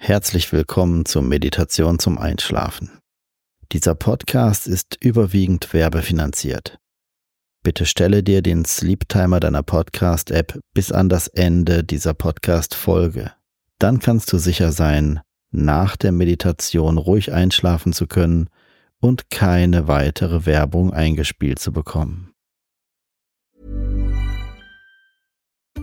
Herzlich willkommen zur Meditation zum Einschlafen. Dieser Podcast ist überwiegend werbefinanziert. Bitte stelle dir den Sleep Timer deiner Podcast-App bis an das Ende dieser Podcast-Folge. Dann kannst du sicher sein, nach der Meditation ruhig einschlafen zu können und keine weitere Werbung eingespielt zu bekommen.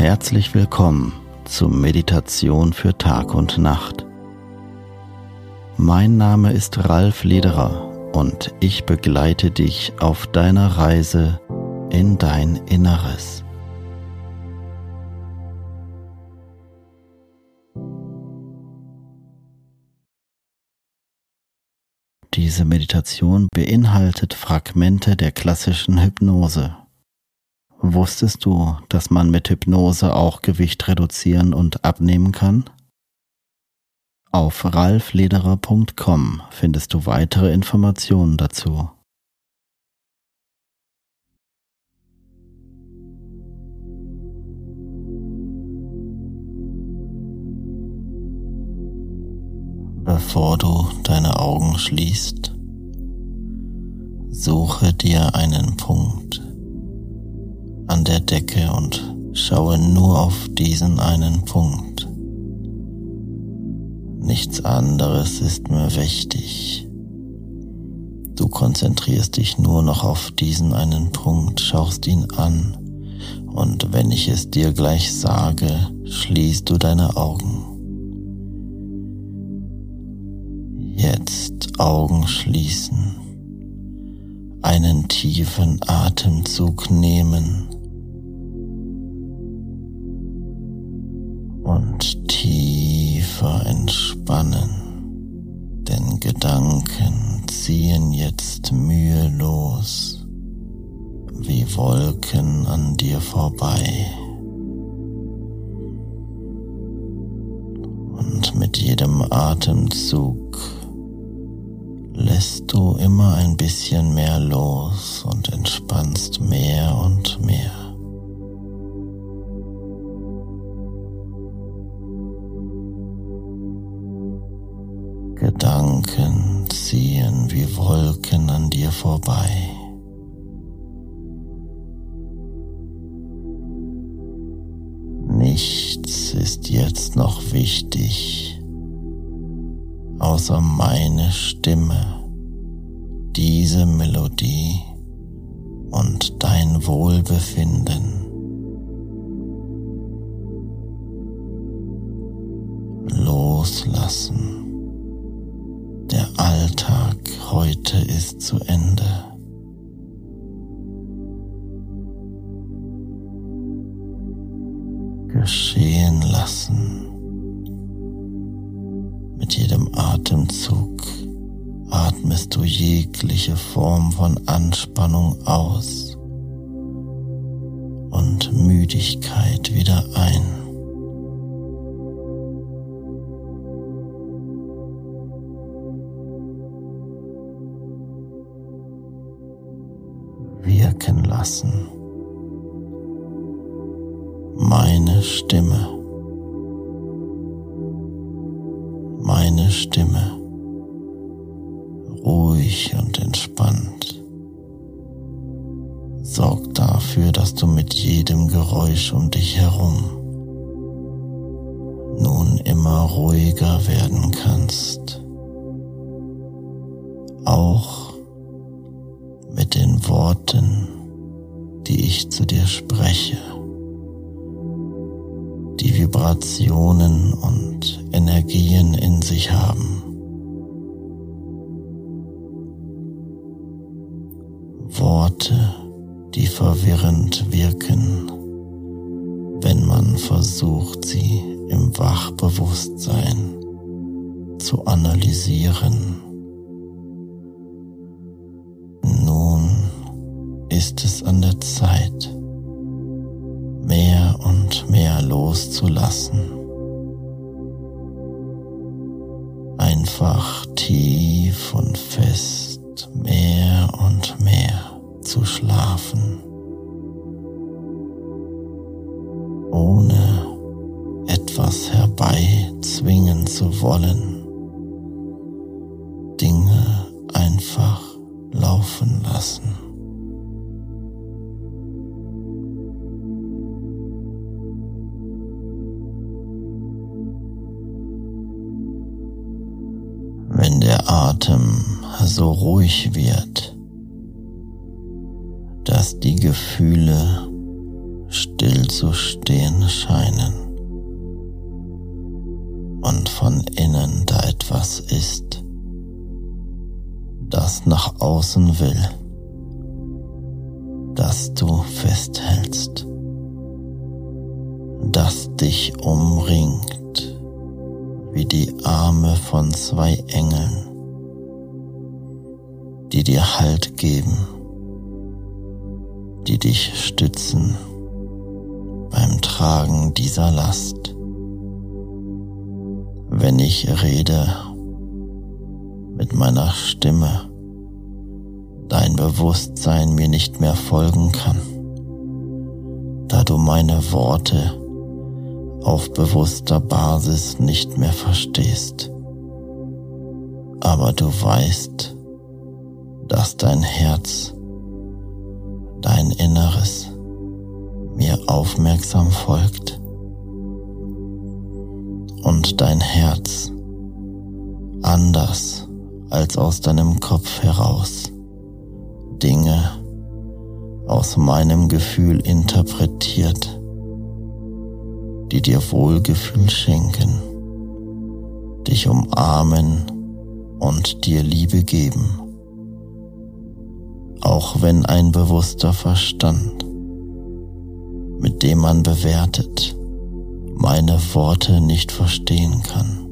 Herzlich willkommen zur Meditation für Tag und Nacht. Mein Name ist Ralf Lederer und ich begleite dich auf deiner Reise in dein Inneres. Diese Meditation beinhaltet Fragmente der klassischen Hypnose. Wusstest du, dass man mit Hypnose auch Gewicht reduzieren und abnehmen kann? Auf ralflederer.com findest du weitere Informationen dazu. Bevor du deine Augen schließt, suche dir einen Punkt an der Decke und schaue nur auf diesen einen Punkt. Nichts anderes ist mir wichtig. Du konzentrierst dich nur noch auf diesen einen Punkt, schaust ihn an und wenn ich es dir gleich sage, schließt du deine Augen. Jetzt Augen schließen, einen tiefen Atemzug nehmen Wolken an dir vorbei. Und mit jedem Atemzug lässt du immer ein bisschen mehr los und entspannst mehr und mehr. Gedanken ziehen wie Wolken an dir vorbei. Außer meine Stimme, diese Melodie und dein Wohlbefinden. Loslassen. Der Alltag heute ist zu Ende. Geschehen lassen. Atemzug atmest du jegliche Form von Anspannung aus und Müdigkeit wieder ein. wirken lassen. Meine Stimme, ruhig und entspannt, sorgt dafür, dass du mit jedem Geräusch um dich herum nun immer ruhiger werden kannst. Auch mit den Worten, die ich zu dir spreche. Die Vibrationen und Energien in sich haben. Worte, die verwirrend wirken, wenn man versucht, sie im Wachbewusstsein zu analysieren. Nun ist es an der Zeit, mehr und mehr loszulassen. Einfach tief und fest mehr und mehr zu schlafen. ohne etwas herbeizwingen zu wollen, Dinge einfach laufen lassen. Wenn der Atem so ruhig wird, dass die Gefühle still zu stehen scheinen und von innen da etwas ist, das nach außen will, das du festhältst, das dich umringt wie die Arme von zwei Engeln, die dir Halt geben, die dich stützen beim Tragen dieser Last. Wenn ich rede mit meiner Stimme, dein Bewusstsein mir nicht mehr folgen kann, da du meine Worte auf bewusster Basis nicht mehr verstehst. Aber du weißt, dass dein Herz, dein Inneres mir aufmerksam folgt und dein Herz anders als aus deinem Kopf heraus Dinge aus meinem Gefühl interpretiert, die dir Wohlgefühl schenken, dich umarmen und dir Liebe geben, auch wenn ein bewusster Verstand mit dem man bewertet, meine Worte nicht verstehen kann,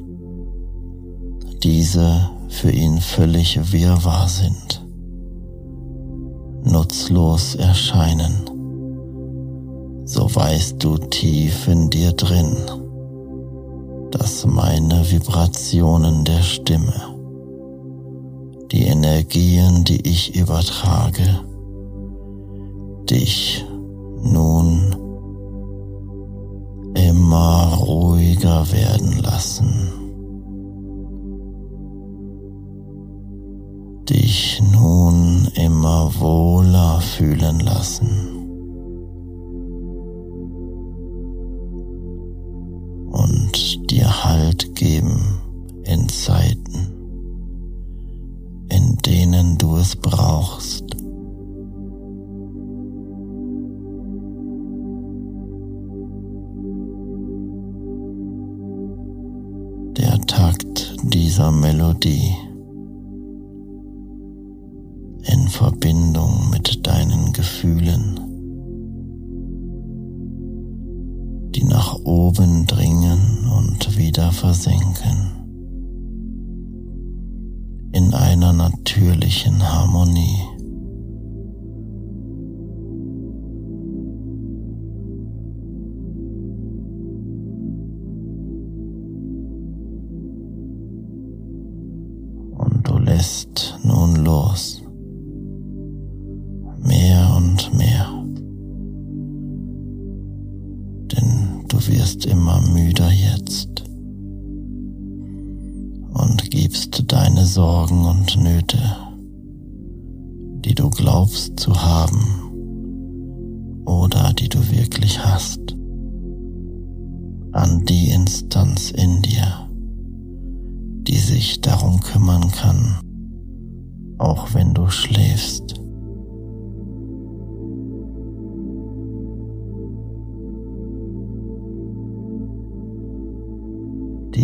diese für ihn völlig wirrwarr sind, nutzlos erscheinen, so weißt du tief in dir drin, dass meine Vibrationen der Stimme, die Energien, die ich übertrage, dich nun immer ruhiger werden lassen. Dich nun immer wohler fühlen lassen. Und dir Halt geben in Zeiten, dieser Melodie du wirst immer müder jetzt und gibst deine Sorgen und Nöte, die du glaubst zu haben, oder die du wirklich hast, an die Instanz in dir, die sich darum kümmern kann, auch wenn du schläfst.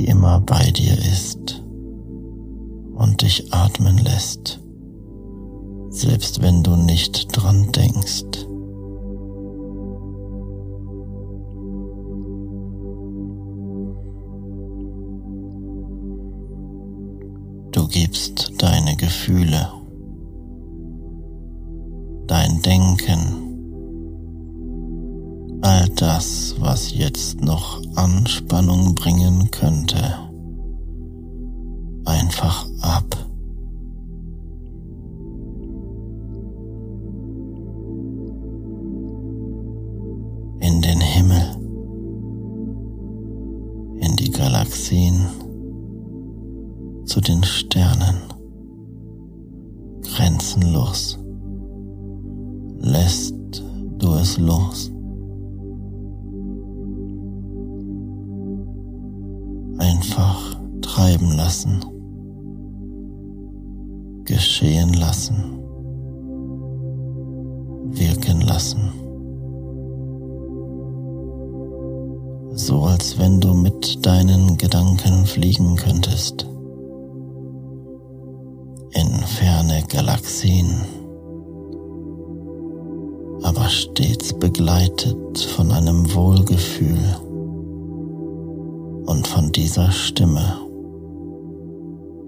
Immer bei dir ist und dich atmen lässt, selbst wenn du nicht dran denkst. Du gibst deine Gefühle, dein Denken, das, was jetzt noch Anspannung bringen könnte, einfach ab. Galaxien, aber stets begleitet von einem Wohlgefühl und von dieser Stimme,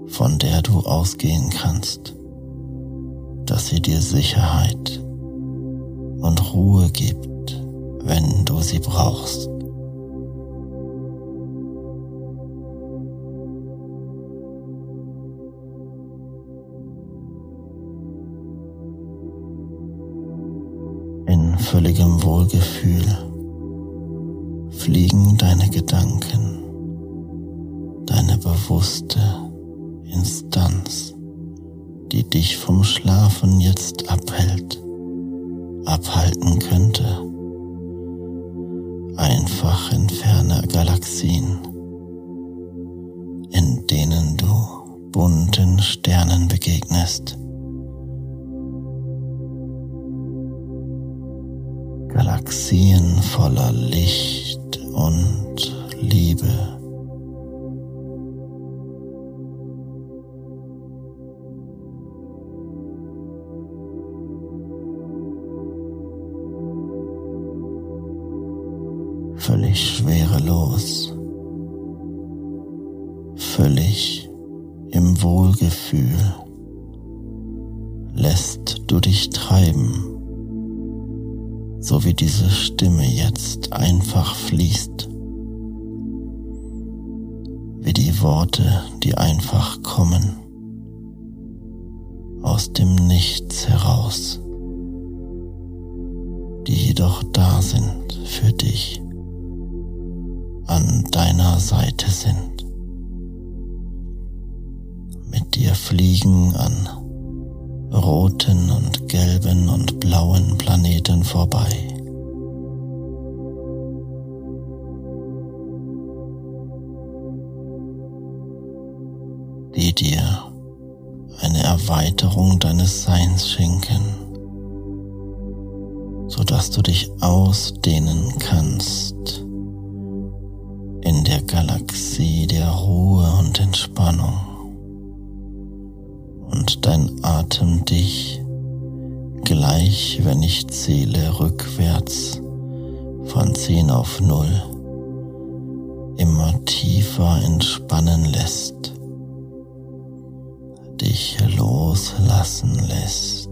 von der du ausgehen kannst, dass sie dir Sicherheit und Ruhe gibt, wenn du sie brauchst. Wohlgefühl fliegen deine Gedanken deine bewusste Instanz, die dich vom Schlafen jetzt abhält, abhalten könnte. Einfach in ferne Galaxien, in denen du bunten Sternen begegnest. Galaxien voller Licht und Liebe. Diese Stimme jetzt einfach fließt, wie die Worte, die einfach kommen, aus dem Nichts heraus, die jedoch da sind für dich an deiner Seite sind. Mit dir fliegen an roten und gelben und blauen Planeten vorbei. Die dir eine Erweiterung deines Seins schenken, so dass du dich ausdehnen kannst in der Galaxie der Ruhe und Entspannung. Und dein Atem dich gleich, wenn ich zähle, rückwärts von 10 auf 0 immer tiefer entspannen lässt, dich loslassen lässt.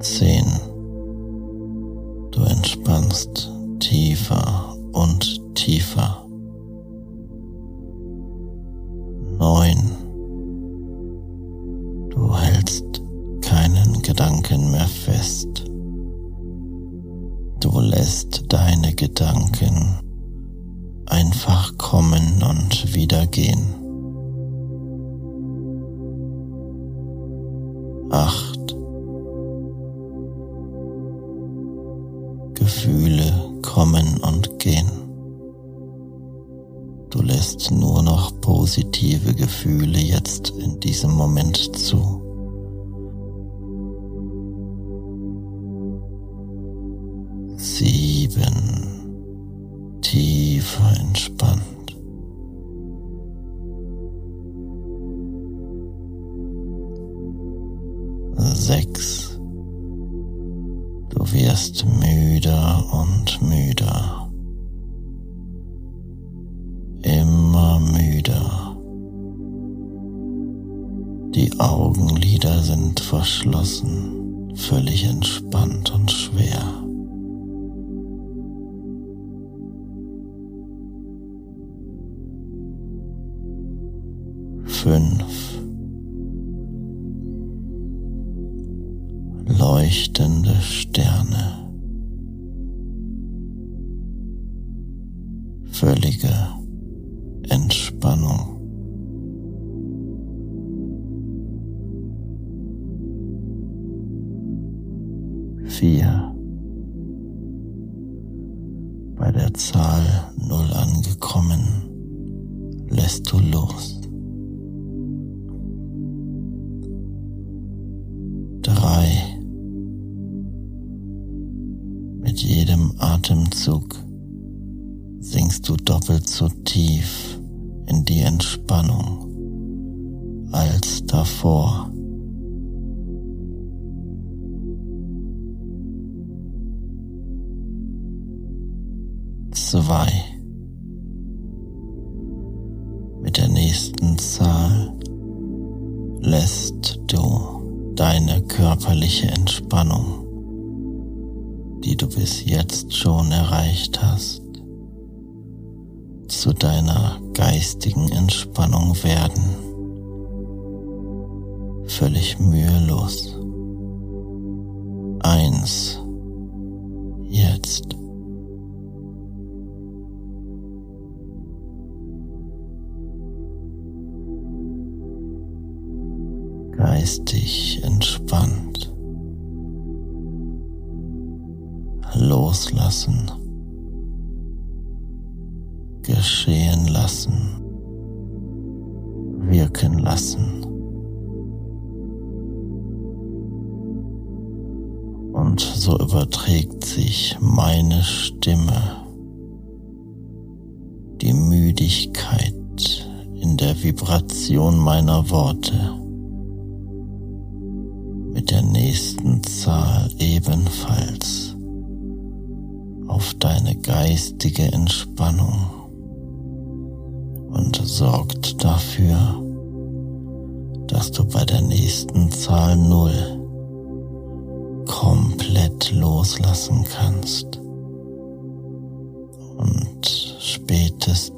Zehn. Tiefer entspannt. Sechs. Du wirst müder und müder. Immer müder. Die Augenlider sind verschlossen, völlig entspannt und schwer. Bei der Zahl Null angekommen, lässt du los. Atemzug sinkst du doppelt so tief in die Entspannung als davor. Zwei. Mit der nächsten Zahl lässt du deine körperliche Entspannung die du bis jetzt schon erreicht hast, zu deiner geistigen Entspannung werden, völlig mühelos. Eins, jetzt. Geistig entspannt. loslassen, geschehen lassen, wirken lassen. Und so überträgt sich meine Stimme die Müdigkeit in der Vibration meiner Worte geistige Entspannung und sorgt dafür, dass du bei der nächsten Zahl Null komplett loslassen kannst. Und spätestens